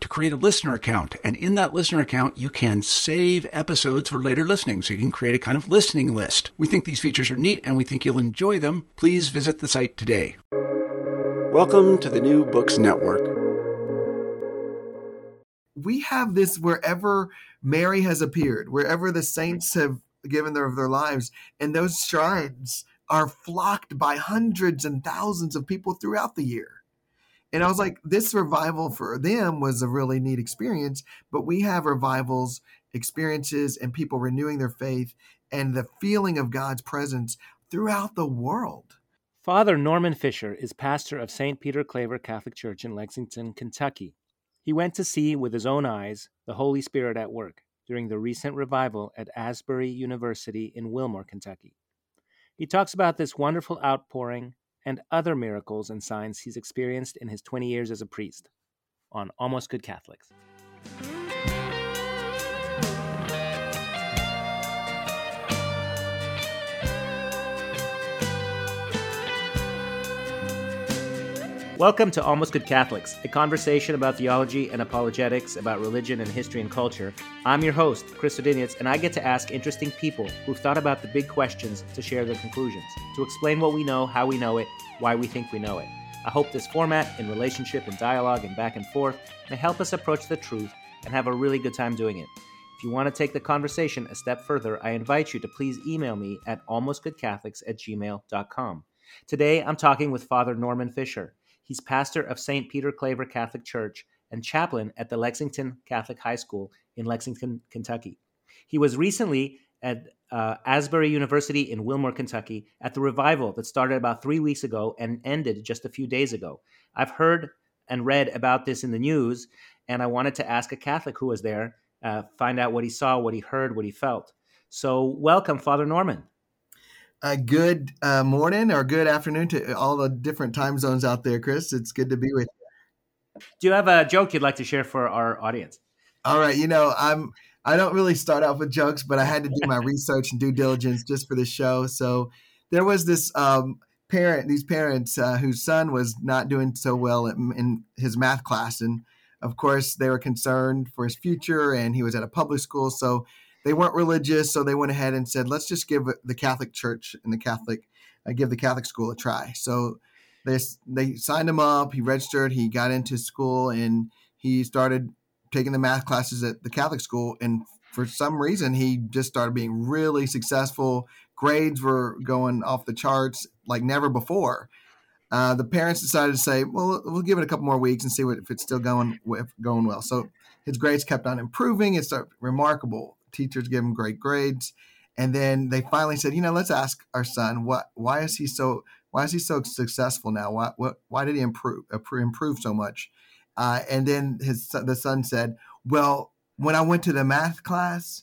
to create a listener account. And in that listener account, you can save episodes for later listening. So you can create a kind of listening list. We think these features are neat and we think you'll enjoy them. Please visit the site today. Welcome to the New Books Network. We have this wherever Mary has appeared, wherever the saints have given their, their lives, and those shrines are flocked by hundreds and thousands of people throughout the year. And I was like, this revival for them was a really neat experience, but we have revivals, experiences, and people renewing their faith and the feeling of God's presence throughout the world. Father Norman Fischer is pastor of St. Peter Claver Catholic Church in Lexington, Kentucky. He went to see with his own eyes the Holy Spirit at work during the recent revival at Asbury University in Wilmore, Kentucky. He talks about this wonderful outpouring and other miracles and signs he's experienced in his 20 years as a priest on Almost Good Catholics. Welcome to Almost Good Catholics, a conversation about theology and apologetics, about religion and history and culture. I'm your host, Chris Odyniec, and I get to ask interesting people who've thought about the big questions to share their conclusions, to explain what we know, how we know it, why we think we know it. I hope this format, in relationship and dialogue and back and forth, may help us approach the truth and have a really good time doing it. If you want to take the conversation a step further, I invite you to please email me at almostgoodcatholics at gmail.com. Today, I'm talking with Father Norman Fischer. He's pastor of St. Peter Claver Catholic Church and chaplain at the Lexington Catholic High School in Lexington, Kentucky. He was recently at uh, Asbury University in Wilmore, Kentucky, at the revival that started about three weeks ago and ended just a few days ago. I've heard and read about this in the news, and I wanted to ask a Catholic who was there, uh, find out what he saw, what he heard, what he felt. So, welcome, Father Norman a good uh, morning or good afternoon to all the different time zones out there, Chris. It's good to be with you. Do you have a joke you'd like to share for our audience? All right, you know, I'm I don't really start off with jokes, but I had to do my research and due diligence just for the show. So there was this um, parent, these parents uh, whose son was not doing so well in, in his math class, and of course they were concerned for his future, and he was at a public school, so they weren't religious, so they went ahead and said, let's just give the Catholic Church and the Catholic, uh, give the Catholic school a try. So they they signed him up. He registered. He got into school and he started taking the math classes at the Catholic school. And for some reason, he just started being really successful. Grades were going off the charts like never before. Uh, the parents decided to say, "Well, we'll give it a couple more weeks and see what, if it's still going going well." So his grades kept on improving. It's remarkable teachers give him great grades. And then they finally said, you know, let's ask our son what why is he so why is he so successful now? Why what why did he improve improve so much? Uh, and then his the son said, well, when I went to the math class,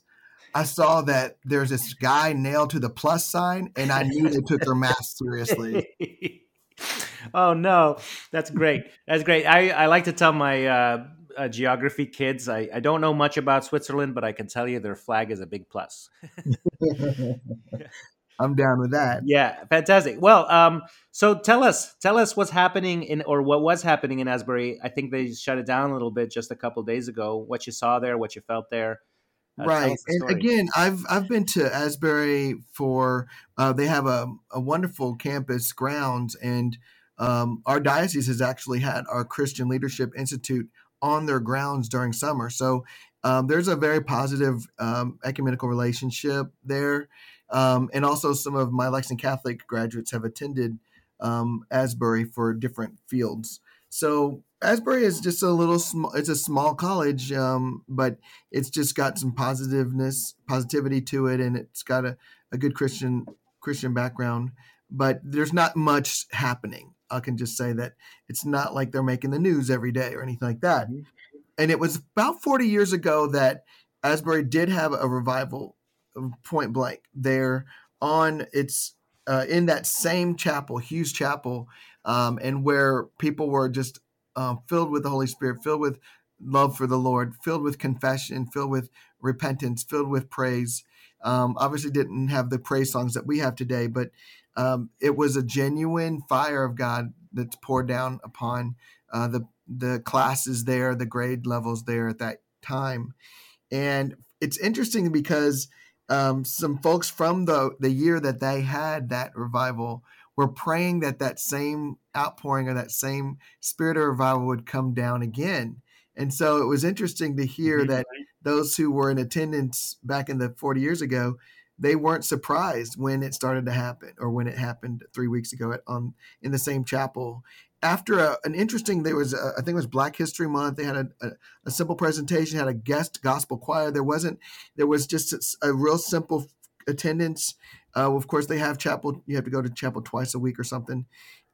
I saw that there's this guy nailed to the plus sign, and I knew they took their math seriously. oh no, that's great. That's great. I, I like to tell my uh, uh, geography kids. I, I don't know much about Switzerland, but I can tell you their flag is a big plus. I'm down with that. Yeah, fantastic. Well, um, so tell us, tell us what's happening in, or what was happening in Asbury. I think they shut it down a little bit just a couple days ago. What you saw there, what you felt there. Uh, right, and again, I've I've been to Asbury for. Uh, they have a, a wonderful campus grounds, and um, our diocese has actually had our Christian Leadership Institute on their grounds during summer. So um, there's a very positive um, ecumenical relationship there. Um, and also, some of my Lexington Catholic graduates have attended um, Asbury for different fields. So Asbury is just a little small. It's a small college, um, but it's just got some positiveness, positivity to it, and it's got a, a good Christian Christian background. But there's not much happening. I can just say that it's not like they're making the news every day or anything like that. Mm-hmm. And it was about 40 years ago that Asbury did have a revival point blank there on its uh, in that same chapel, Hughes Chapel, um, and where people were just uh, filled with the Holy Spirit, filled with love for the Lord, filled with confession, filled with repentance, filled with praise. Um, obviously, didn't have the praise songs that we have today, but um, it was a genuine fire of God that's poured down upon uh, the the classes there, the grade levels there at that time, and it's interesting because um, some folks from the the year that they had that revival were praying that that same outpouring or that same spirit of revival would come down again. And so it was interesting to hear mm-hmm. that those who were in attendance back in the 40 years ago, they weren't surprised when it started to happen or when it happened three weeks ago at, on in the same chapel after a, an interesting there was a, I think it was Black History Month. They had a, a, a, simple presentation, had a guest gospel choir. There wasn't there was just a, a real simple attendance. Uh, of course, they have chapel. You have to go to chapel twice a week or something.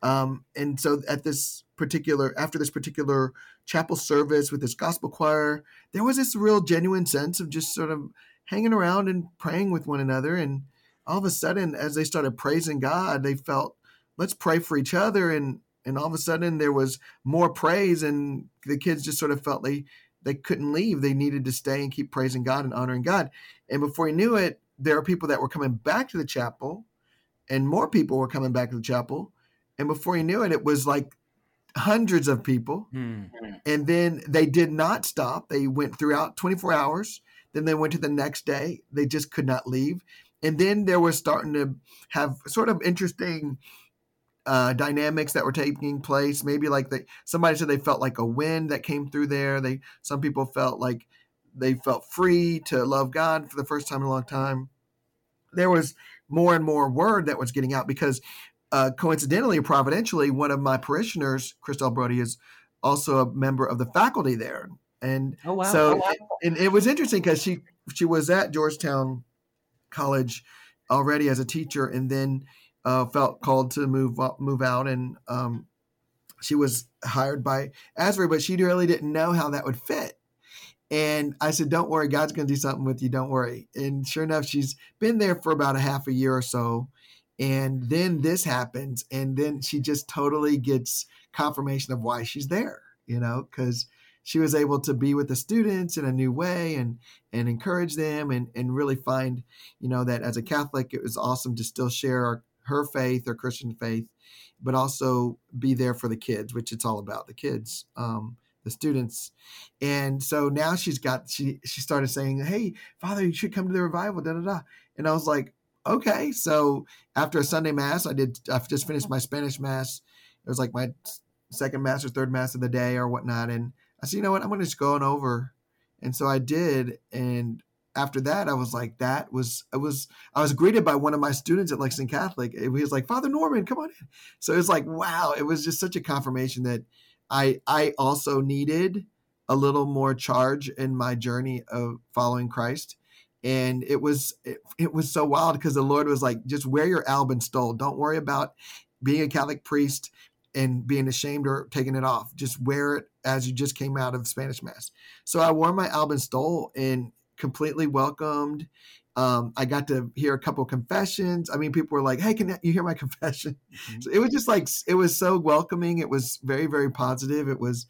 Um, and so at this particular after this particular chapel service with this gospel choir, there was this real genuine sense of just sort of hanging around and praying with one another. And all of a sudden, as they started praising God, they felt let's pray for each other and and all of a sudden there was more praise and the kids just sort of felt they they couldn't leave. They needed to stay and keep praising god and honoring god. And before he knew it there are people that were coming back to the chapel and more people were coming back to the chapel. And before he knew it it was like hundreds of people. Hmm. and then they did not stop. They went throughout 24 hours then they went to the next day they just could not leave and then there was starting to have sort of interesting uh, dynamics that were taking place. Maybe like they somebody said they felt like a wind that came through there. They some people felt like they felt free to love God for the first time in a long time. There was more and more word that was getting out because uh, coincidentally or providentially, one of my parishioners, Christelle Brody, is also a member of the faculty there. And oh, wow. so, oh, wow. and it was interesting because she she was at Georgetown College already as a teacher, and then uh, felt called to move up, move out, and um, she was hired by Asbury, but she really didn't know how that would fit. And I said, "Don't worry, God's going to do something with you. Don't worry." And sure enough, she's been there for about a half a year or so, and then this happens, and then she just totally gets confirmation of why she's there. You know, because she was able to be with the students in a new way and and encourage them and and really find you know that as a catholic it was awesome to still share our, her faith or Christian faith, but also be there for the kids, which it's all about the kids, um, the students. And so now she's got she she started saying, "Hey, Father, you should come to the revival." Da da da. And I was like, "Okay." So after a Sunday mass, I did. I just finished my Spanish mass. It was like my second mass or third mass of the day or whatnot. And I said, "You know what? I'm going to just go on over." And so I did, and after that, I was like, that was I was I was greeted by one of my students at Lexington Catholic. He was like, Father Norman, come on in. So it was like, wow, it was just such a confirmation that I I also needed a little more charge in my journey of following Christ. And it was it, it was so wild because the Lord was like, just wear your alb and stole. Don't worry about being a Catholic priest and being ashamed or taking it off. Just wear it as you just came out of Spanish Mass. So I wore my alb and stole and completely welcomed. Um, I got to hear a couple confessions. I mean, people were like, "Hey, can you hear my confession?" Mm-hmm. So it was just like it was so welcoming. It was very, very positive. It was,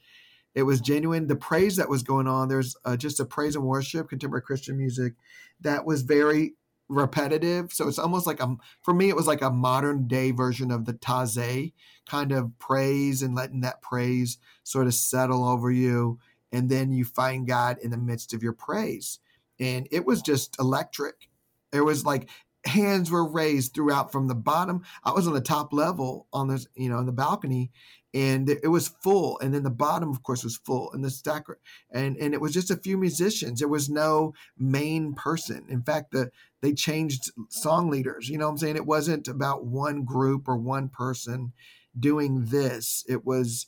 it was genuine. The praise that was going on. There's uh, just a praise and worship, contemporary Christian music, that was very repetitive. So it's almost like a, for me, it was like a modern day version of the Taizé kind of praise and letting that praise sort of settle over you. And then you find God in the midst of your praise. And it was just electric. It was like hands were raised throughout from the bottom. I was on the top level on this, you know, on the balcony and it was full and then the bottom of course was full and the stack and and it was just a few musicians. There was no main person. In fact the they changed song leaders you know what i'm saying? It wasn't about one group or one person doing this. It was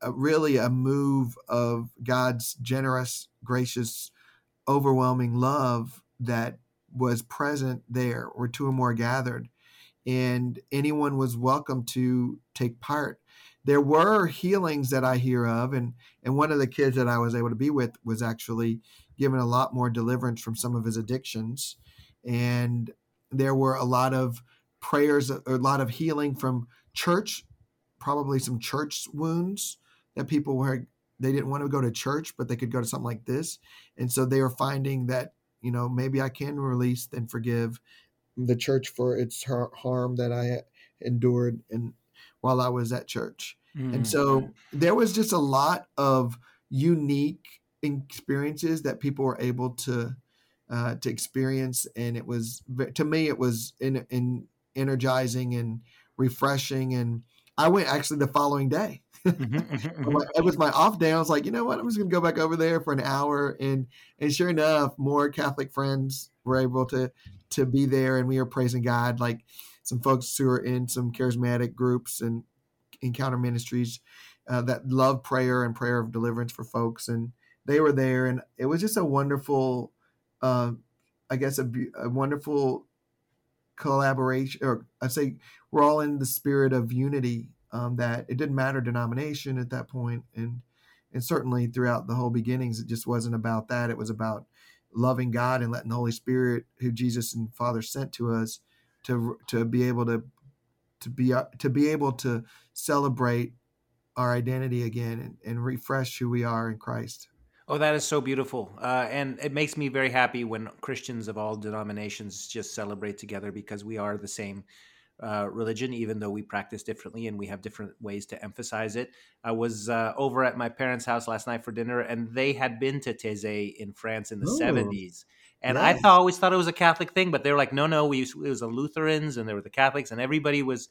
a, really a move of god's generous gracious overwhelming love that was present there where two or more gathered and anyone was welcome to take part there were healings that I hear of, and and one of the kids that I was able to be with was actually given a lot more deliverance from some of his addictions, and there were a lot of prayers, a lot of healing from church, probably some church wounds that people were they didn't want to go to church, but they could go to something like this, and so they were finding that you know maybe I can release and forgive the church for its harm that I endured and while I was at church. Mm. And so there was just a lot of unique experiences that people were able to uh, to experience, and it was to me it was in, in energizing and refreshing. And I went actually the following day. Mm-hmm, mm-hmm, mm-hmm. it was my off day. I was like, you know what? I'm just gonna go back over there for an hour, and and sure enough, more Catholic friends were able to to be there, and we are praising God. Like some folks who are in some charismatic groups and encounter ministries uh, that love prayer and prayer of deliverance for folks, and they were there, and it was just a wonderful, uh, I guess, a, a wonderful collaboration. Or I say we're all in the spirit of unity. Um, that it didn't matter denomination at that point, and and certainly throughout the whole beginnings, it just wasn't about that. It was about loving God and letting the Holy Spirit, who Jesus and Father sent to us, to to be able to to be uh, to be able to celebrate our identity again and, and refresh who we are in Christ. Oh, that is so beautiful. Uh, and it makes me very happy when Christians of all denominations just celebrate together because we are the same uh, religion, even though we practice differently and we have different ways to emphasize it. I was uh, over at my parents' house last night for dinner, and they had been to Taizé in France in the Ooh. 70s. And I thought, always thought it was a Catholic thing, but they were like, no, no, we used, it was the Lutherans and there were the Catholics, and everybody was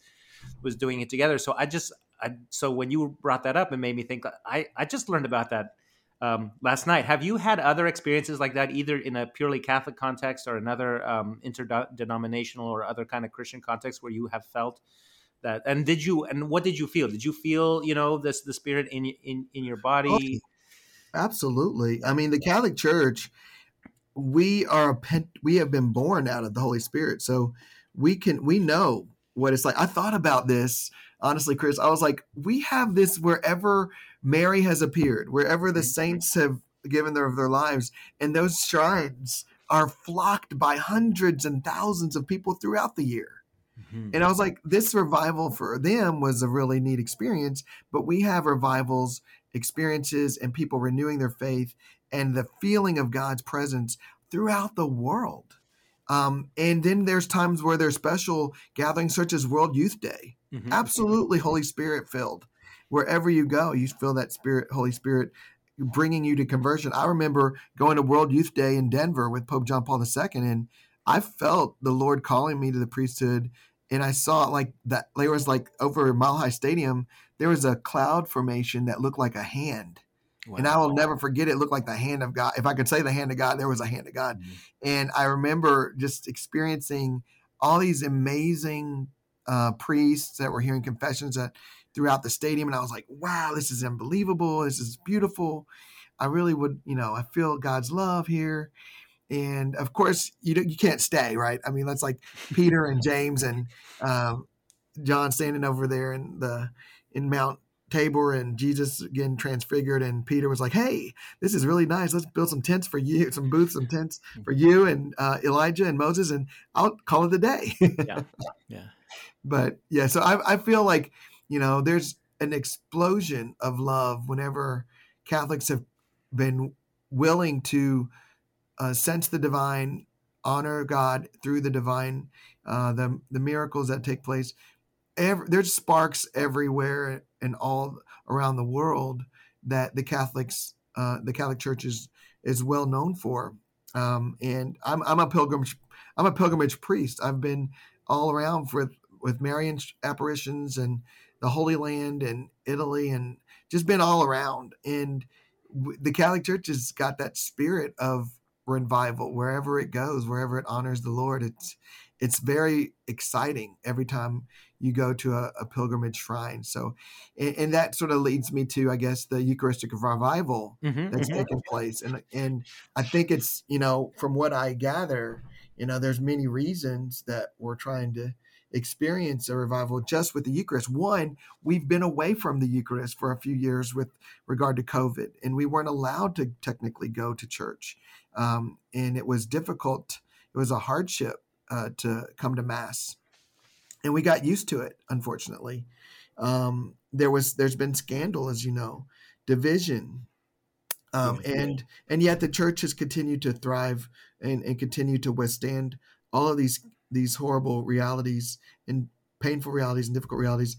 was doing it together. So I just, I, so when you brought that up, it made me think. I I just learned about that um, last night. Have you had other experiences like that, either in a purely Catholic context or another um, interdenominational or other kind of Christian context, where you have felt that? And did you? And what did you feel? Did you feel, you know, this the Spirit in in in your body? Oh, absolutely. I mean, the Catholic Church we are a pen. we have been born out of the Holy Spirit, so we can we know what it's like. I thought about this honestly, Chris. I was like, we have this wherever Mary has appeared, wherever the saints have given their their lives, and those shrines are flocked by hundreds and thousands of people throughout the year. Mm-hmm. And I was like, this revival for them was a really neat experience, but we have revivals, experiences, and people renewing their faith and the feeling of God's presence throughout the world. Um, and then there's times where there's special gatherings, such as World Youth Day. Mm-hmm. Absolutely Holy Spirit filled. Wherever you go, you feel that Spirit, Holy Spirit bringing you to conversion. I remember going to World Youth Day in Denver with Pope John Paul II, and I felt the Lord calling me to the priesthood. And I saw like that there was like over Mile High Stadium, there was a cloud formation that looked like a hand Wow. And I will never forget it. looked like the hand of God. If I could say the hand of God, there was a hand of God. Mm-hmm. And I remember just experiencing all these amazing uh, priests that were hearing confessions that, throughout the stadium. And I was like, wow, this is unbelievable. This is beautiful. I really would, you know, I feel God's love here. And of course, you you can't stay, right? I mean, that's like Peter and James and um, John standing over there in the in Mount Tabor and Jesus again transfigured and Peter was like, "Hey, this is really nice. Let's build some tents for you, some booths, some tents for you and uh, Elijah and Moses, and I'll call it a day." yeah, yeah. But yeah, so I, I feel like you know there's an explosion of love whenever Catholics have been willing to uh, sense the divine honor God through the divine, uh, the the miracles that take place. Every, there's sparks everywhere and all around the world that the Catholics, uh, the Catholic Church is is well known for. Um, and I'm I'm a pilgrimage I'm a pilgrimage priest. I've been all around with with Marian apparitions and the Holy Land and Italy and just been all around. And the Catholic Church has got that spirit of revival wherever it goes, wherever it honors the Lord. It's it's very exciting every time you go to a, a pilgrimage shrine. So, and, and, that sort of leads me to, I guess, the Eucharistic revival mm-hmm, that's mm-hmm. taken place. And and I think it's you know from what I gather, you know, there's many reasons that we're trying to experience a revival just with the Eucharist. One, we've been away from the Eucharist for a few years with regard to COVID, and we weren't allowed to technically go to church. Um, and it was difficult, it was a hardship uh, to come to Mass. And we got used to it, unfortunately. Um, there was there's been scandal, as you know, division, um, and and yet the church has continued to thrive and, and continue to withstand all of these these horrible realities and painful realities and difficult realities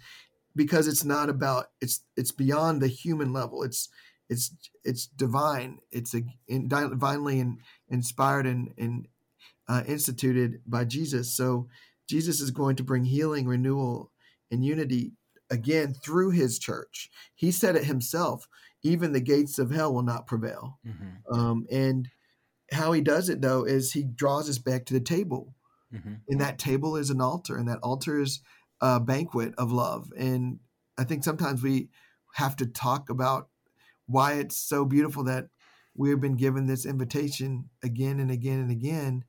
because it's not about it's it's beyond the human level. It's it's it's divine. It's a, in, divinely in, inspired and, and uh, instituted by jesus. So jesus is going to bring healing renewal and unity again through his church. He said it himself. Even the gates of hell will not prevail. Mm-hmm. um, and how he does it though is he draws us back to the table Mm-hmm. And that table is an altar, and that altar is a banquet of love. And I think sometimes we have to talk about why it's so beautiful that we have been given this invitation again and again and again.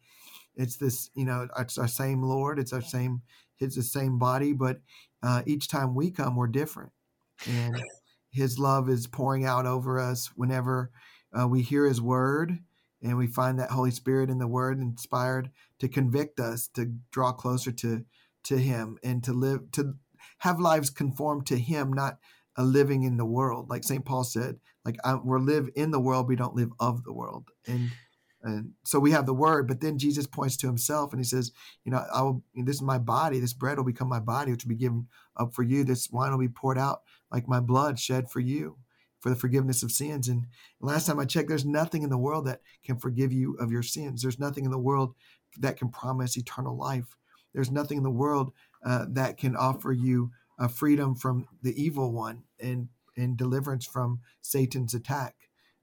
It's this, you know, it's our same Lord, it's our same, it's the same body, but uh, each time we come, we're different. And His love is pouring out over us whenever uh, we hear His word and we find that Holy Spirit in the Word inspired to convict us to draw closer to to Him and to live to have lives conform to Him, not a living in the world. Like Saint Paul said, like we're live in the world, we don't live of the world. And and so we have the word, but then Jesus points to himself and he says, you know, I will, this is my body. This bread will become my body, which will be given up for you. This wine will be poured out like my blood shed for you for the forgiveness of sins. And last time I checked, there's nothing in the world that can forgive you of your sins. There's nothing in the world that can promise eternal life. There's nothing in the world uh, that can offer you uh, freedom from the evil one and and deliverance from Satan's attack.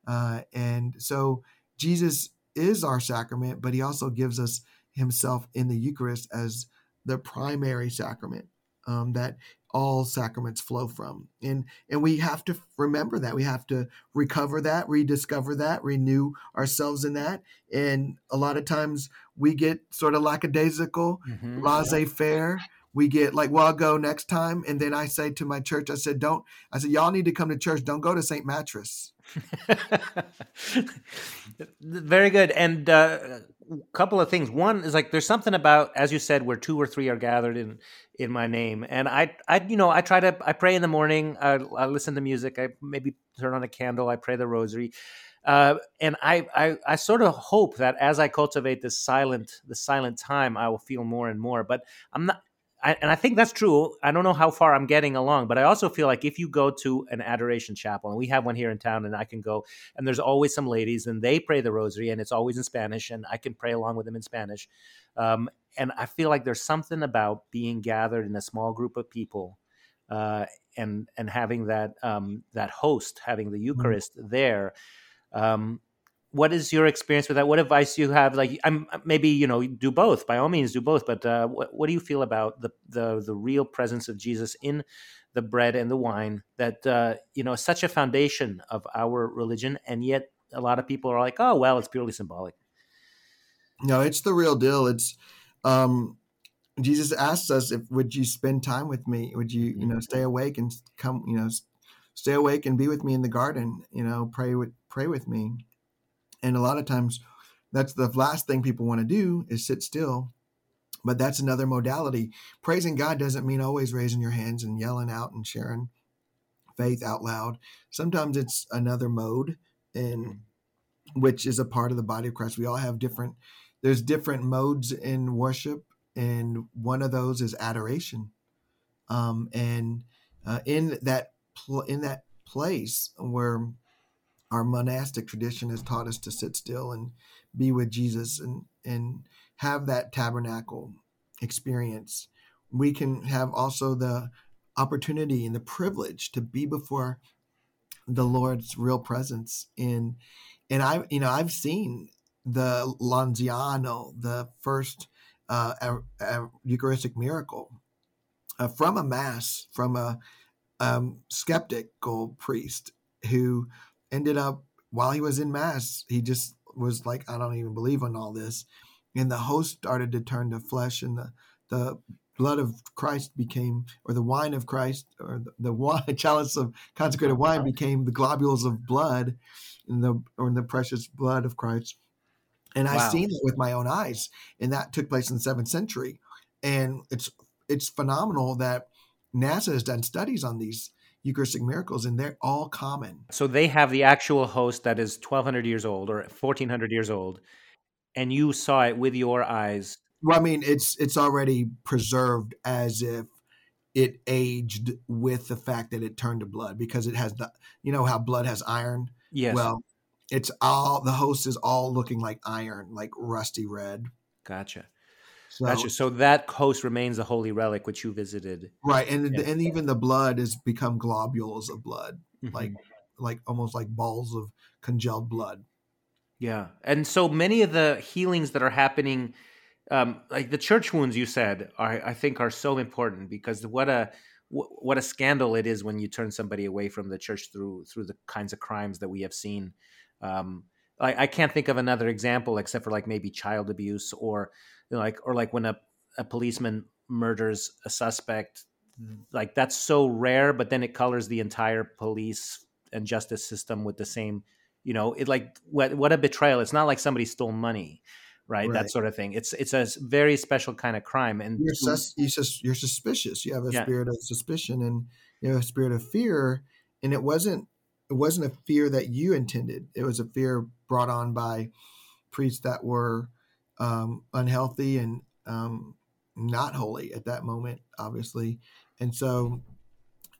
Uh, and so Jesus is our sacrament, but he also gives us himself in the Eucharist as the primary sacrament um, that all sacraments flow from. And and we have to remember that. We have to recover that rediscover that renew ourselves in that. And a lot of times we get sort of lackadaisical mm-hmm. laissez-faire we get like well i'll go next time. And then i say to my church i said don't i said y'all need to come to church. Don't go to st mattress. Very good. And uh, a couple of things. One is like there's something about as you said where two or three are gathered in in my name. And i i you know i try to i pray in the morning. I, I listen to music. I maybe turn on a candle. I pray the rosary. Uh, and I, I i sort of hope that as i cultivate this silent the silent time i will feel more and more. But i'm not I, and I think that's true. I don't know how far I'm getting along, but I also feel like if you go to an adoration chapel, and we have one here in town, and I can go, and there's always some ladies, and they pray the rosary, and it's always in Spanish, and I can pray along with them in Spanish. Um, and I feel like there's something about being gathered in a small group of people, uh, and and having that um, that host, having the mm-hmm. Eucharist mm-hmm. there. Um, what is your experience with that? What advice you have? Like, I'm maybe you know do both. By all means, do both. But uh, what what do you feel about the the the real presence of Jesus in the bread and the wine? That uh, you know, such a foundation of our religion, and yet a lot of people are like, oh well, it's purely symbolic. No, it's the real deal. It's um, Jesus asks us if would you spend time with me? Would you you know mm-hmm. stay awake and come you know stay awake and be with me in the garden? You know, pray with pray with me and a lot of times that's the last thing people want to do is sit still. But that's another modality. Praising God doesn't mean always raising your hands and yelling out and sharing faith out loud. Sometimes it's another mode and which is a part of the body of Christ. We all have different there's different modes in worship, and one of those is adoration. Um, and uh, in that pl- in that place where our monastic tradition has taught us to sit still and be with Jesus and and have that tabernacle experience, we can have also the opportunity and the privilege to be before the Lord's real presence in and I you know I've seen the Lanciano, the first uh, Eucharistic miracle uh, from a mass from a um, skeptical priest who ended up while he was in mass he just was like I don't even believe in all this and the host started to turn to flesh and the the blood of Christ became, or the wine of Christ, or the, the wine, chalice of consecrated wine became the globules of blood, in the or in the precious blood of Christ. And wow. I've seen it with my own eyes, and that took place in the seventh century. And it's it's phenomenal that NASA has done studies on these Eucharistic miracles, and they're all common. So they have the actual host that is 1,200 years old or 1,400 years old, and you saw it with your eyes well, I mean, it's it's already preserved as if it aged with the fact that it turned to blood because it has the you know how blood has iron. Yes. Well, it's all the host is all looking like iron, like rusty red. Gotcha. So, gotcha. So that host remains a holy relic which you visited. Right, and yeah. and even the blood has become globules of blood, mm-hmm. like like almost like balls of congealed blood. Yeah, and so many of the healings that are happening um, like the church wounds you said are I think are so important because what a what a scandal it is when you turn somebody away from the church through through the kinds of crimes that we have seen. Um, I, I can't think of another example except for like maybe child abuse or you know, like or like when a, a policeman murders a suspect. Like that's so rare, but then it colors the entire police and justice system with the same. You know, it like what what a betrayal. It's not like somebody stole money right? right? That sort of thing. It's it's a very special kind of crime, and you're, sus- you're, sus- you're suspicious. You have a yeah. spirit of suspicion, and you have a spirit of fear. And it wasn't it wasn't a fear that you intended. It was a fear brought on by priests that were um, unhealthy and um, not holy at that moment, obviously. And so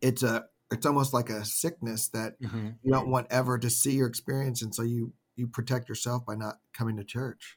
it's a it's almost like a sickness that mm-hmm. you don't want ever to see or experience, and so you you protect yourself by not coming to church.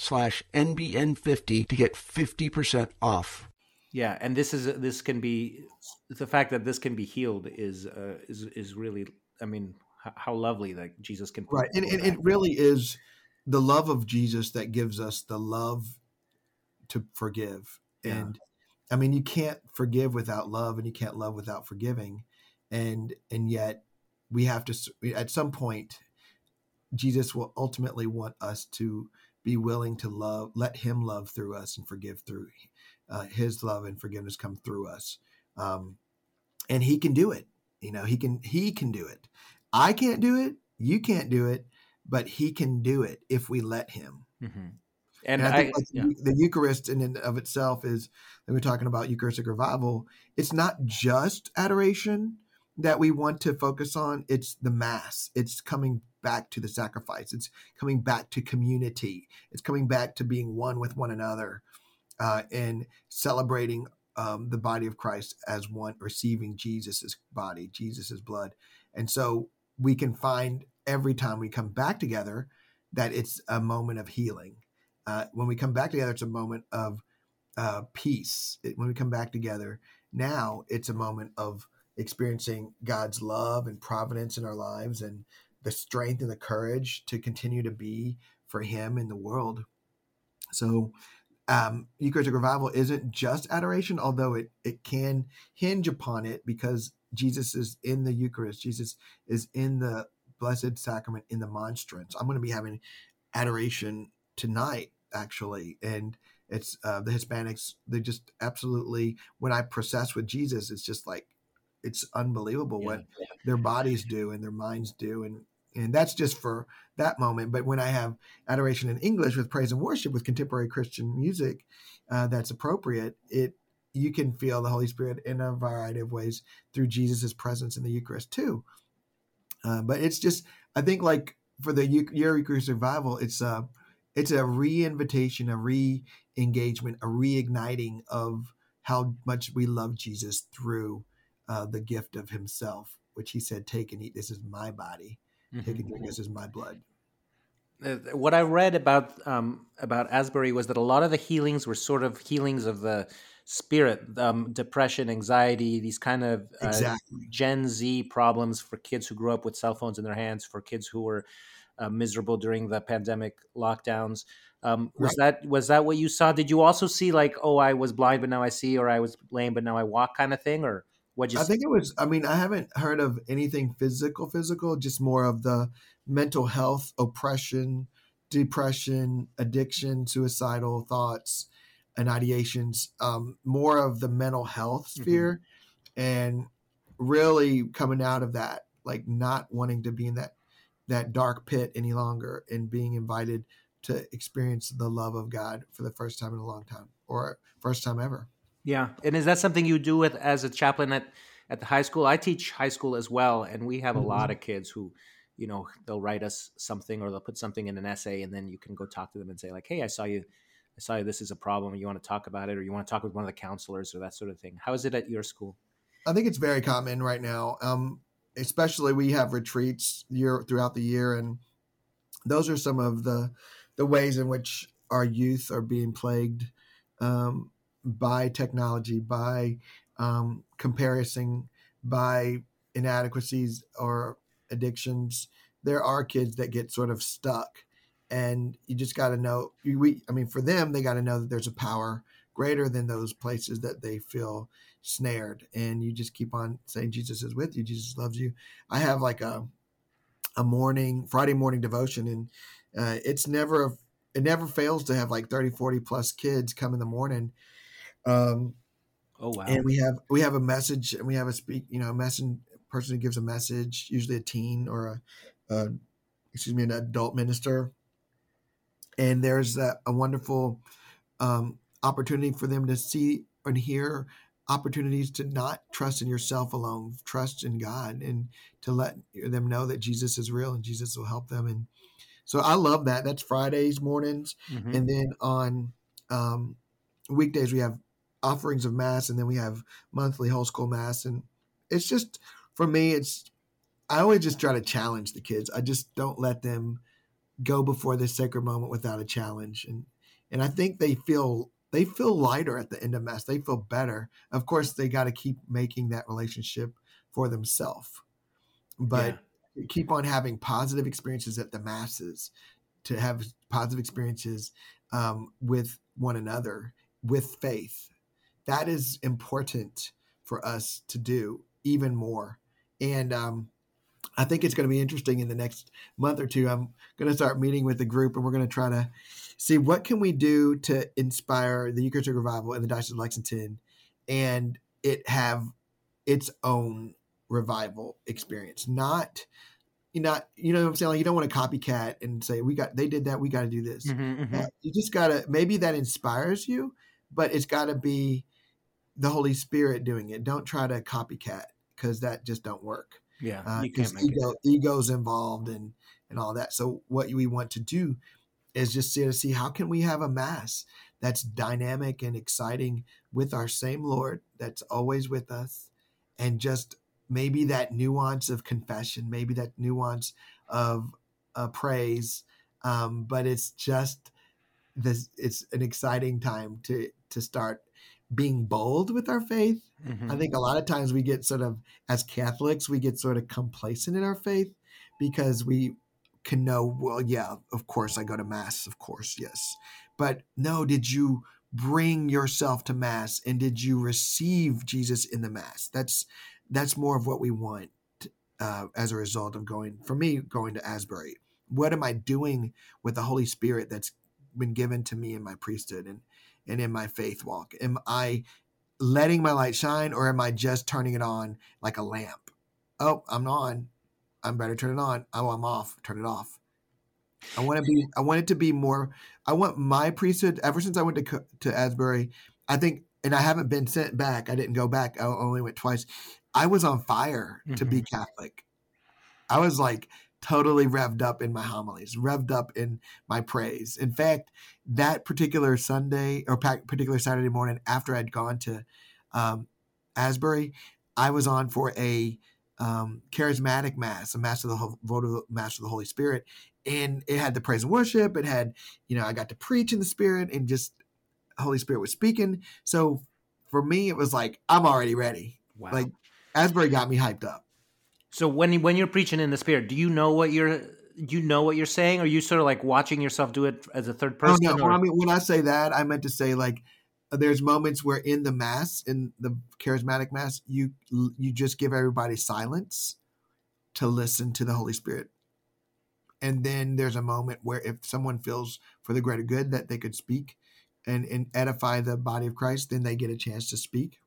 slash NBN50 to get 50% off. Yeah, and this is this can be the fact that this can be healed is uh, is is really I mean how lovely that Jesus can right and, and it really is the love of Jesus that gives us the love to forgive and. I mean you can't forgive without love and you can't love without forgiving and and yet we have to at some point Jesus will ultimately want us to be willing to love, let Him love through us and forgive through uh, His love and forgiveness come through us. Um, and He can do it. You know, He can He can do it. I can't do it. You can't do it, but He can do it if we let Him. Mm-hmm. And, and, I think I, like yeah. the, the Eucharist in and of itself is, when we're talking about Eucharistic revival, it's not just adoration that we want to focus on. It's the Mass. It's coming back to the sacrifice. It's coming back to community. It's coming back to being one with one another uh, and celebrating um, the body of Christ as one, receiving Jesus's body, Jesus's blood. And so we can find every time we come back together that it's a moment of healing. Uh, when we come back together, it's a moment of uh, peace it, when we come back together. Now it's a moment of experiencing God's love and providence in our lives and the strength and the courage to continue to be for Him in the world. So, um, Eucharistic revival isn't just adoration, although it, it can hinge upon it because Jesus is in the Eucharist. Jesus is in the Blessed Sacrament in the monstrance. I'm going to be having adoration tonight, actually. And it's uh, the Hispanics, they just absolutely, when I process with Jesus, it's just like, it's unbelievable yeah. what their bodies do and their minds do. And, and that's just for that moment. But when I have adoration in English with praise and worship with contemporary Christian music uh, that's appropriate, it you can feel the Holy Spirit in a variety of ways through Jesus' presence in the Eucharist too. Uh, but it's just, I think, like for the Year Eucharist Revival, it's a it's a re-invitation, a re-engagement, a reigniting of how much we love Jesus through uh, the gift of Himself, which He said, "Take and eat. This is my body. Mm-hmm. Take and drink. This is my blood." Uh, what I read about um, about Asbury was that a lot of the healings were sort of healings of the spirit, um, depression, anxiety, these kind of uh, exactly. Gen Z problems for kids who grew up with cell phones in their hands, for kids who were uh, miserable during the pandemic lockdowns. Um, was right. that was that what you saw? Did you also see like, oh, I was blind but now I see, or I was lame but now I walk, kind of thing, or what? you? I think it was. I mean, I haven't heard of anything physical, physical, just more of the mental health, oppression, depression, addiction, suicidal thoughts and ideations, um, more of the mental health mm-hmm. sphere, mm-hmm. and really coming out of that, like not wanting to be in that that dark pit any longer, and being invited to experience the love of God for the first time in a long time, or first time ever. Yeah, and is that something you do with as a chaplain at at the high school? I teach high school as well, and we have a mm-hmm. lot of kids who you know they'll write us something or they'll put something in an essay and then you can go talk to them and say like hey i saw you I saw you. this is a problem. You want to talk about it, or you want to talk with one of the counselors, or that sort of thing. How is it at your school? I think it's very common right now. Um, especially we have retreats year throughout the year, and those are some of the the ways in which our youth are being plagued um, by technology, by um, comparison, by inadequacies or addictions. There are kids that get sort of stuck. And you just got to know we i mean for them they got to know that there's a power greater than those places that they feel snared. And you just keep on saying jesus is with you. Jesus loves you. I have like a a morning friday morning devotion and uh, it's never a it never fails to have like 30 40 plus kids come in the morning um oh wow and we have we have a message and we have a speak you know a message person who gives a message usually a teen or a, a excuse me an adult minister and there's a, a wonderful um, opportunity for them to see and hear opportunities to not trust in yourself alone, trust in God, and to let them know that Jesus is real and Jesus will help them. And so I love that. That's Fridays mornings, mm-hmm. and then on um, weekdays we have offerings of mass, and then we have monthly whole school mass, and it's just for me, it's I always just try to challenge the kids. I just don't let them go before this sacred moment without a challenge and and i think they feel they feel lighter at the end of mass they feel better of course they got to keep making that relationship for themselves but yeah. keep on having positive experiences at the masses to have positive experiences um, with one another with faith that is important for us to do even more and um, I think it's going to be interesting in the next month or two. I'm going to start meeting with the group, and we're going to try to see what can we do to inspire the Eucharistic revival in the Diocese of Lexington, and it have its own revival experience. Not, you not you know what I'm saying. Like you don't want to copycat and say we got they did that, we got to do this. Mm-hmm, mm-hmm. Uh, you just got to maybe that inspires you, but it's got to be the Holy Spirit doing it. Don't try to copycat because that just don't work. Yeah, uh, ego, ego's involved and and all that. So what we want to do is just see to see how can we have a mass that's dynamic and exciting with our same Lord that's always with us, and just maybe that nuance of confession, maybe that nuance of uh, praise, um, but it's just this. It's an exciting time to to start being bold with our faith. Mhm. I think a lot of times we get sort of, as Catholics, we get sort of complacent in our faith because we can know, well, yeah, of course I go to Mass, of course, yes. But no, did you bring yourself to Mass and did you receive Jesus in the Mass? That's that's more of what we want uh, as a result of going, for me, going to Asbury. What am I doing with the Holy Spirit that's been given to me in my priesthood and, and in my faith walk? Am I letting my light shine or am I just turning it on like a lamp? Oh, I'm on. I'm better turn it on. Oh, I'm off. Turn it off. I want to be. I want it to be more. I want my priesthood. Ever since I went to to Asbury, I think, and I haven't been sent back. I didn't go back. I only went twice. I was on fire to be mm-hmm. Catholic. I was like totally revved up in my homilies, revved up in my praise. In fact, that particular Sunday or particular Saturday morning after I'd gone to um, Asbury, I was on for a um, charismatic mass, a mass of the Ho- vote of the mass of the Holy Spirit, and it had the praise and worship. It had, you know, I got to preach in the Spirit, and just Holy Spirit was speaking. So for me, it was like I'm already ready. Wow. Like Asbury got me hyped up. So when when you're preaching in the spirit, do you know what you're do you know what you're saying, or are you sort of like watching yourself do it as a third Oh person? no! or- I mean, when I say that, I meant to say like there's moments where in the mass, in the charismatic mass, you you just give everybody silence to listen to the Holy Spirit, and then there's a moment where if someone feels for the greater good that they could speak and, and edify the body of Christ, then they get a chance to speak.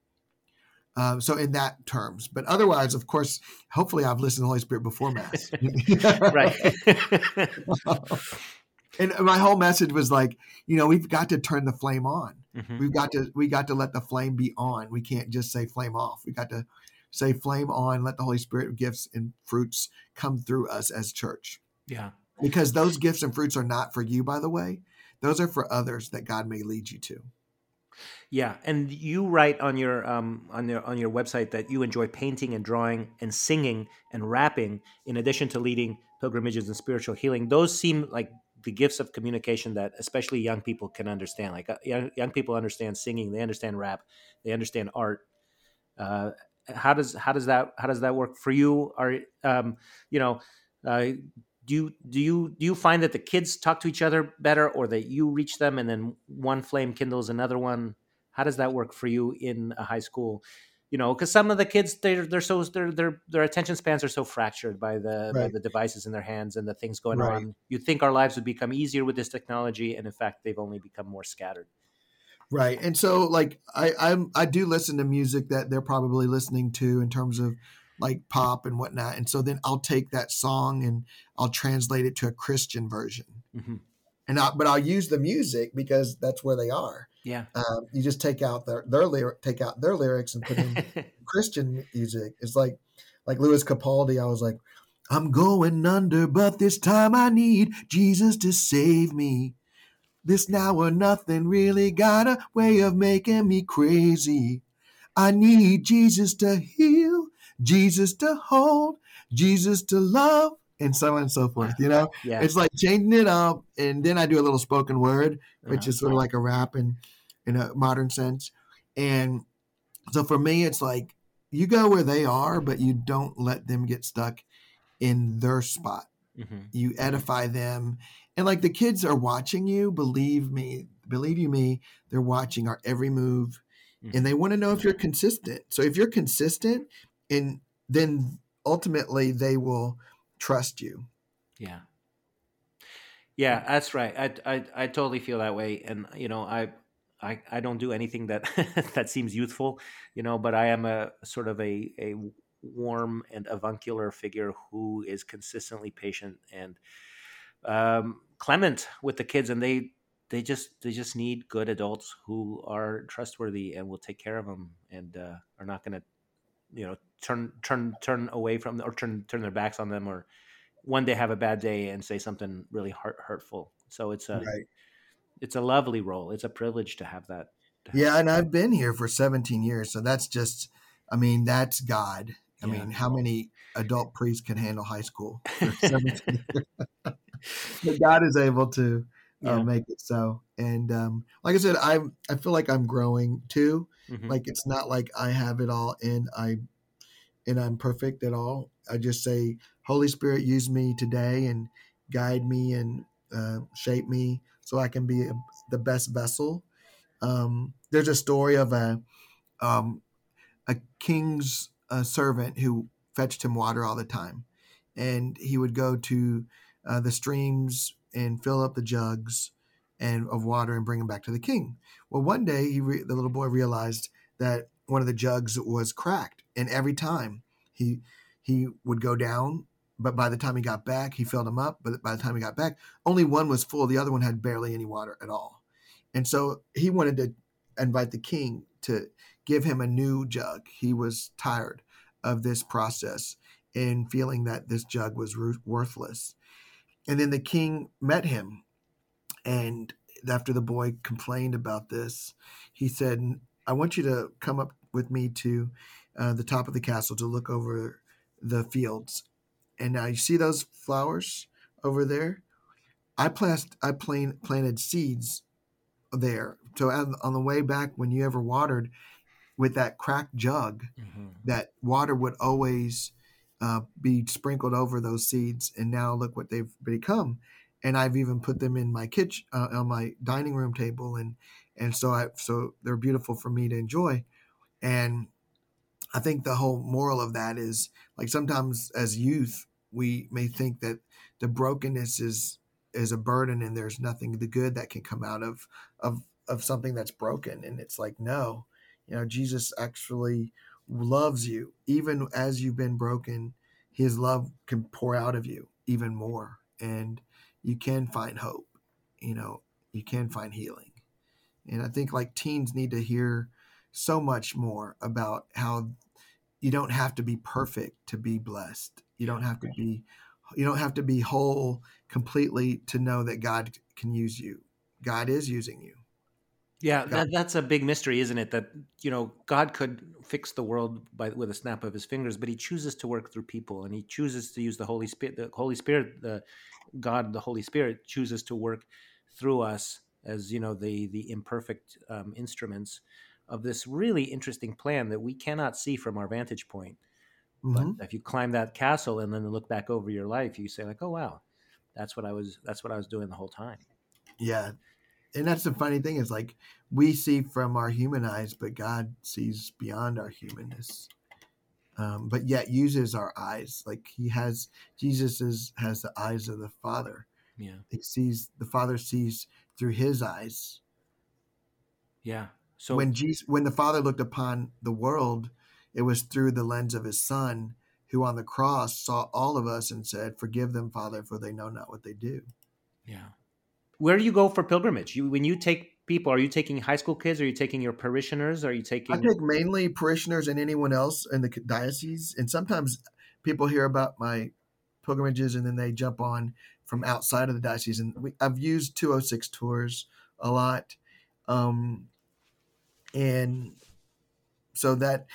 Um, so in that terms, but otherwise, of course, hopefully I've listened to the Holy Spirit before mass. right. and my whole message was like, you know, we've got to turn the flame on. Mhm. We've got to we got to let the flame be on. We can't just say flame off. We got to say flame on. Let the Holy Spirit gifts and fruits come through us as church. Yeah. Because those gifts and fruits are not for you, by the way. Those are for others that God may lead you to. Yeah, and you write on your um, on your on your website that you enjoy painting and drawing and singing and rapping, in addition to leading pilgrimages and spiritual healing. Those seem like the gifts of communication that especially young people can understand. Like uh, young, young people understand singing, they understand rap, they understand art. Uh, how does how does that how does that work for you? Are um, you know? Uh, do you do you do you find that the kids talk to each other better or that you reach them and then one flame kindles another one? How does that work for you in a high school? You know because some of the kids they're they're so their their their attention spans are so fractured by the by the devices in their hands and the things going Right. on. You'd think our lives would become easier with this technology and in fact they've only become more scattered. Right. And so like I I'm I do listen to music that they're probably listening to in terms of like pop and whatnot. And so then I'll take that song and I'll translate it to a Christian version. Mhm. And I, but I'll use the music because that's where they are. yeah Um, you just take out their their lyric, take out their lyrics and put in Christian music. It's like like Louis Capaldi. I was like, I'm going under, but this time I need Jesus to save me. This now or nothing really got a way of making me crazy. I need Jesus to heal, Jesus to hold, Jesus to love, and so on and so forth. You know, yeah it's like changing it up, and then I do a little spoken word, which Uh-huh. is sort of like a rap in in a modern sense. And so for me, it's like you go where they are, but you don't let them get stuck in their spot. Mhm. You edify them, and like the kids are watching you. Believe me, believe you me, they're watching our every move, and they want to know if you're consistent. So if you're consistent, and then ultimately they will trust you. Yeah. Yeah, that's right. I, I I totally feel that way, and you know, I I, I don't do anything that that seems youthful, you know, but I am a sort of a a warm and avuncular figure who is consistently patient and um, clement with the kids, and they they just they just need good adults who are trustworthy and will take care of them and uh, are not going to you know turn turn turn away from or turn turn their backs on them or one day have a bad day and say something really hurt, hurtful. So it's a Right. it's a lovely role. It's a privilege to have that. to have Yeah, and I've been here for 17 years, so that's just, I mean, that's God. I Yeah. mean, how many adult priests can handle high school? for 17 years? but God is able to Yeah. make it so. And um, like I said, I I feel like I'm growing too. Mhm. Like it's not like I have it all and I and I'm perfect at all. I just say, Holy Spirit, use me today and guide me and uh, shape me so I can be a, the best vessel. Um, there's a story of a um, a king's uh, servant who fetched him water all the time, and he would go to uh, the streams and fill up the jugs and of water and bring them back to the king. Well, one day he re- the little boy realized that one of the jugs was cracked, and every time he he would go down, but by the time he got back, he filled them up. But by the time he got back, only one was full; the other one had barely any water at all. And so he wanted to invite the king to give him a new jug. He was tired of this process and feeling that this jug was worthless. And then the king met him. And after the boy complained about this, he said, I want you to come up with me to uh, the top of the castle to look over the fields. And now you see those flowers over there? I plant, I plant, planted seeds there. So on, the way back, when you ever watered with that cracked jug, Mhm. that water would always uh, be sprinkled over those seeds. And now look what they've become. And I've even put them in my kitchen, uh, on my dining room table, and and so I so they're beautiful for me to enjoy. And I think the whole moral of that is like sometimes as youth we may think that the brokenness is is a burden and there's nothing the good that can come out of of of something that's broken and it's like no you know jesus actually loves you even as you've been broken his love can pour out of you even more and you can find hope you know you can find healing. And i think like teens need to hear so much more about how you don't have to be perfect to be blessed. You don't have to be you don't have to be whole completely to know that god can use you. God is using you Yeah, that, that's a big mystery, isn't it? That you know, God could fix the world by with a snap of His fingers, but He chooses to work through people, and He chooses to use the Holy Spirit. The Holy Spirit, the God, the Holy Spirit, chooses to work through us as you know the the imperfect um, instruments of this really interesting plan that we cannot see from our vantage point. Mhm. But if you climb that castle and then look back over your life, you say like, "Oh wow, that's what I was. That's what I was doing the whole time." yeah and that's the funny thing is like we see from our human eyes but god sees beyond our humanness um, but yet uses our eyes like he has jesus is has the eyes of the father Yeah, he sees the father sees through his eyes yeah. So when jesus when the father looked upon the world it was through the lens of his son who on the cross saw all of us and said forgive them father for they know not what they do Yeah. Where do you go for pilgrimage? You when you take people, are you taking high school kids? Are you taking your parishioners? Are you taking? I take mainly parishioners and anyone else in the diocese, and sometimes people hear about my pilgrimages and then they jump on from outside of the diocese. And we, I've used 206 tours a lot, um, and so that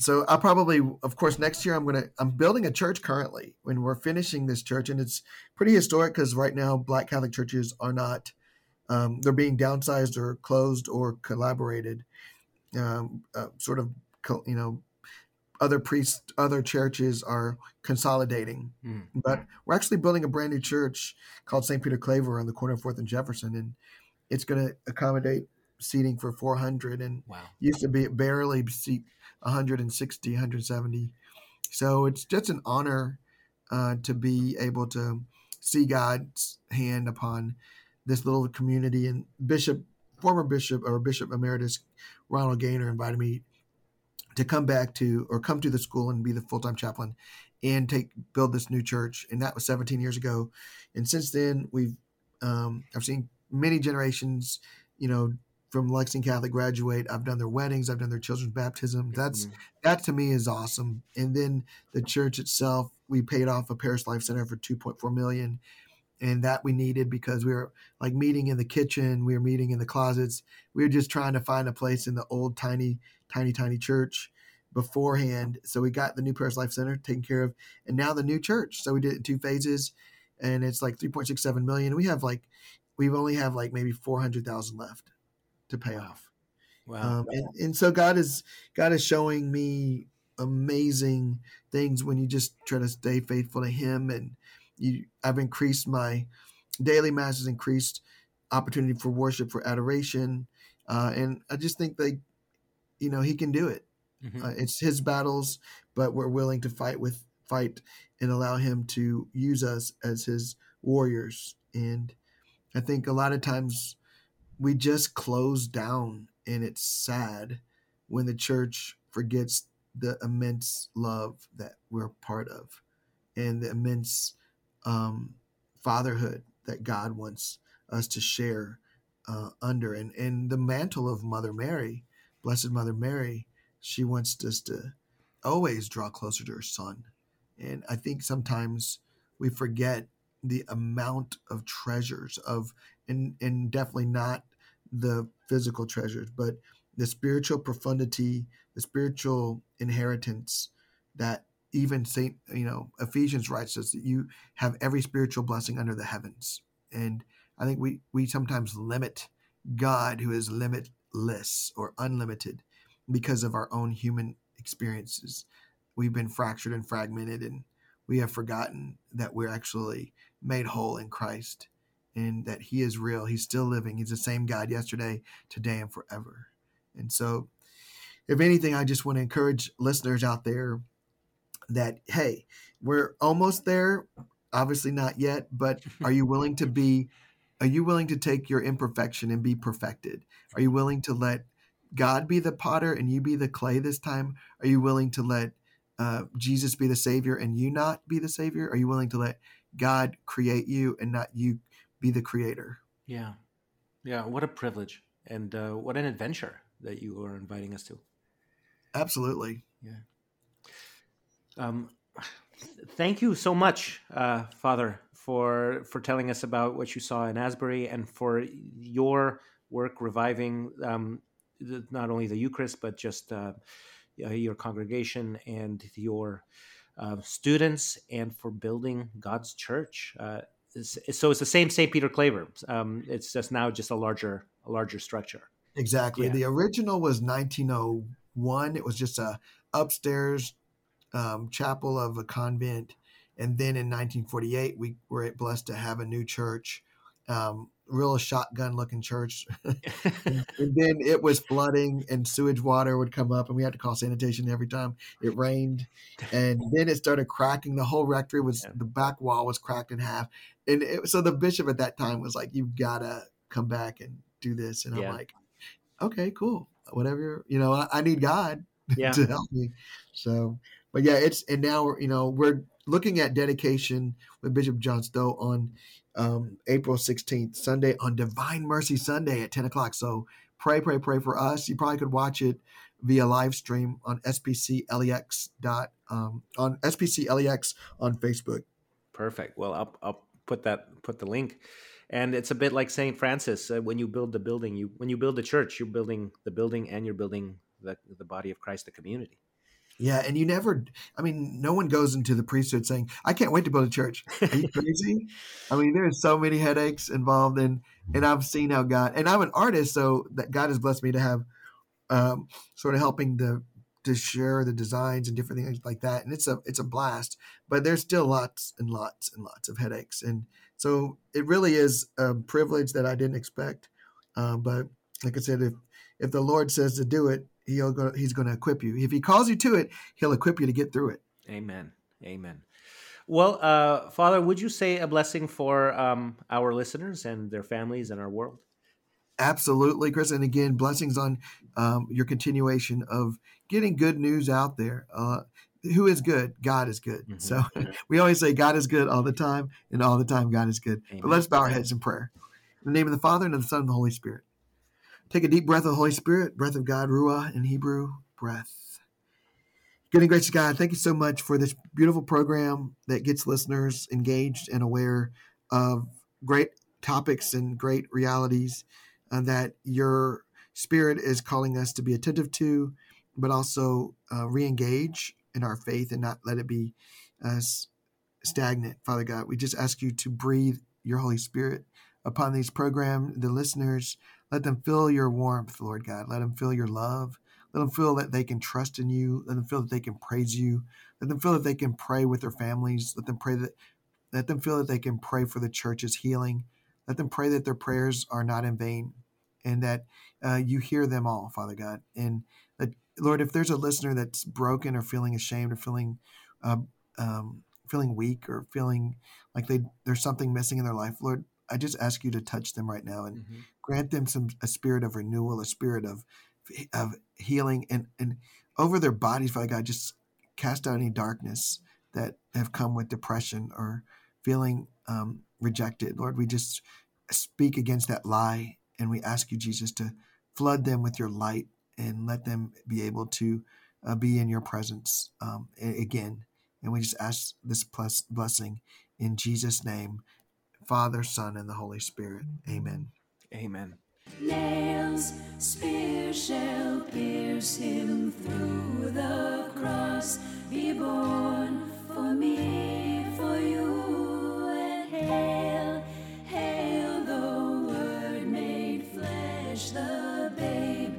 so I'll probably, of course, next year I'm gonna I'm building a church currently when we're finishing this church, and it's pretty historic because right now Black Catholic churches are not um, they're being downsized or closed or collaborated um, uh, sort of you know other priests other churches are consolidating Mm. but we're actually building a brand new church called st peter claver on the corner of fourth and jefferson and it's going to accommodate seating for 400 and Wow. used to be barely seat 160 170 so it's just an honor uh, to be able to see god's hand upon this little community. And bishop former bishop or bishop emeritus ronald gaynor invited me to come back to or come to the school and be the full-time chaplain and take build this new church. And that was 17 years ago. And since then we've um, i've seen many generations you know from lexington catholic graduate i've done their weddings i've done their children's baptism. That's Mhm. that to me is awesome. And then the church itself we paid off a parish life center for 2.4 million and that we needed because we were like meeting in the kitchen we were meeting in the closets. We were just trying to find a place in the old tiny tiny tiny church beforehand. So we got the new parish life center taken care of and now the new church. So we did it in two phases and it's like 3.67 million. We have like we've only have like maybe four hundred thousand left to pay off. Wow. Um, and, and so God is God is showing me amazing things when you just try to stay faithful to Him. And you, I've increased my daily masses, increased opportunity for worship, for adoration, uh, and I just think that you know He can do it. Mhm. Uh, it's His battles, but we're willing to fight with fight and allow Him to use us as His warriors. And I think a lot of times we just close down, and it's sad when the church forgets the immense love that we're part of and the immense um, fatherhood that God wants us to share uh, under. And, and the mantle of Mother Mary, Blessed Mother Mary, she wants us to always draw closer to her son. And I think sometimes we forget the amount of treasures of, and, and definitely not the physical treasures, but the spiritual profundity, the spiritual inheritance that even Saint, you know, Ephesians writes us that you have every spiritual blessing under the heavens. And I think we we sometimes limit God, who is limitless or unlimited, because of our own human experiences. We've been fractured and fragmented, and we have forgotten that we're actually made whole in Christ and that He is real. He's still living. He's the same God yesterday, today, and forever. And so, if anything, I just want to encourage listeners out there that, hey, we're almost there. Obviously, not yet, but are you willing to be? Are you willing to take your imperfection and be perfected? Are you willing to let God be the potter and you be the clay this time? Are you willing to let uh, Jesus be the savior and you not be the savior? Are you willing to let God create you and not you be the creator? Yeah. Yeah. What a privilege and uh, what an adventure that you are inviting us to. Absolutely. Yeah. Um, thank you so much, uh, Father, for for telling us about what you saw in Asbury and for your work reviving um, the, not only the Eucharist but just uh, your congregation and your uh, students, and for building God's church. So it's the same St. Peter Claver. Um, it's just now just a larger a larger structure. Exactly. Yeah. The original was 1901. It was just a upstairs um, chapel of a convent, and then in 1948 we were blessed to have a new church, um, real shotgun looking church. and, and then it was flooding, and sewage water would come up, and we had to call sanitation every time it rained. And then it started cracking. The whole rectory was Yeah. the back wall was cracked in half, and it, so the bishop at that time was like, "You've got to come back and do this," and Yeah. I'm like okay, cool. Whatever, you know, I, I need God Yeah. to help me. So, but yeah, it's, and now, you know, we're looking at dedication with Bishop John Stowe on um, April 16th, Sunday on Divine Mercy Sunday at 10 o'clock. So pray, pray, pray for us. You probably could watch it via live stream on SPCLEX dot, um, on SPCLEX on Facebook. Perfect. Well, I'll, I'll put that put the link, and it's a bit like Saint Francis. Uh, when you build the building, you when you build the church, you're building the building and you're building the the body of Christ, the community. Yeah, and you never, I mean, no one goes into the priesthood saying, I can't wait to build a church. Are you crazy? I mean, there's so many headaches involved in, and I've seen how God, and I'm an artist, so that God has blessed me to have um, sort of helping the, to share the designs and different things like that. And it's a, it's a blast, but there's still lots and lots and lots of headaches. And so it really is a privilege that I didn't expect. Um, but like I said, if, if the Lord says to do it, he'll go, he's going to equip you. If he calls you to it, he'll equip you to get through it. Amen. Amen. Well, uh, Father, would you say a blessing for um, our listeners and their families and our world? Absolutely, Chris. And again, blessings on um, your continuation of getting good news out there. Uh, who is good? God is good. Mhm. So we always say God is good all the time, and all the time God is good. Amen. But let's bow our heads in prayer. In the name of the Father, and of the Son, and the Holy Spirit. Take a deep breath of the Holy Spirit, breath of God, Ruah in Hebrew, breath. Good and gracious God, thank you so much for this beautiful program that gets listeners engaged and aware of great topics and great realities uh, that your spirit is calling us to be attentive to, but also uh, re engage in our faith and not let it be uh, stagnant, Father God. We just ask you to breathe your Holy Spirit upon these program, the listeners. Let them feel your warmth, Lord God. Let them feel your love. Let them feel that they can trust in you. Let them feel that they can praise you. Let them feel that they can pray with their families. Let them pray that let them feel that they can pray for the church's healing. Let them pray that their prayers are not in vain and that uh, you hear them all, Father God. And that, Lord, if there's a listener that's broken or feeling ashamed or feeling uh, um, feeling weak or feeling like they there's something missing in their life, Lord, I just ask you to touch them right now and mm-hmm. grant them some a spirit of renewal, a spirit of of healing, and and over their bodies, Father God, just cast out any darkness that have come with depression or feeling um, rejected. Lord, we just speak against that lie and we ask you, Jesus, to flood them with your light and let them be able to uh, be in your presence um, again. And we just ask this blessing in Jesus' name, Father, Son, and the Holy Spirit. Amen. Amen. Nails, spear shall pierce him through the cross. Be born for me, for you, and hail, hail the Word made flesh, the babe,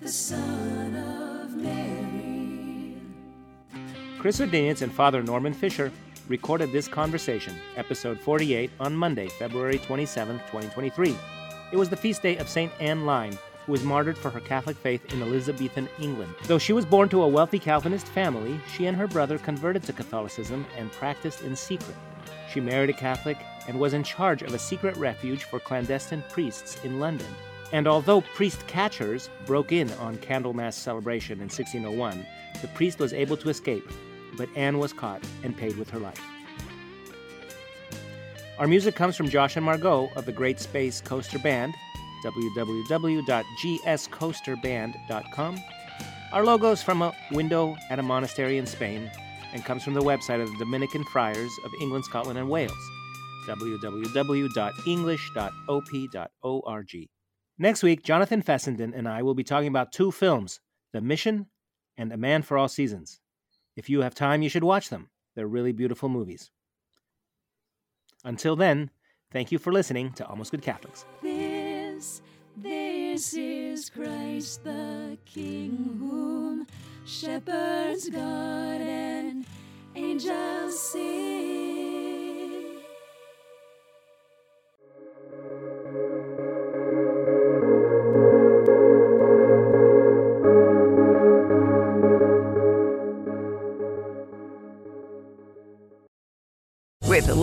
the Son of Mary. Chris Odinius and Father Norman Fisher recorded this conversation, episode 48, on Monday, February 27, 2023. It was the feast day of St. Anne Line, who was martyred for her Catholic faith in Elizabethan England. Though she was born to a wealthy Calvinist family, she and her brother converted to Catholicism and practiced in secret. She married a Catholic and was in charge of a secret refuge for clandestine priests in London. And although priest catchers broke in on Candlemas celebration in 1601, the priest was able to escape, but Anne was caught and paid with her life. Our music comes from Josh and Margot of the Great Space Coaster Band, www.gscoasterband.com. Our logo is from a window at a monastery in Spain and comes from the website of the Dominican Friars of England, Scotland, and Wales, www.english.op.org. Next week, Jonathan Fessenden and I will be talking about two films The Mission and A Man for All Seasons. If you have time, you should watch them. They're really beautiful movies. Until then, thank you for listening to Almost Good Catholics. This, this is Christ the King, whom shepherds guard and angels sing.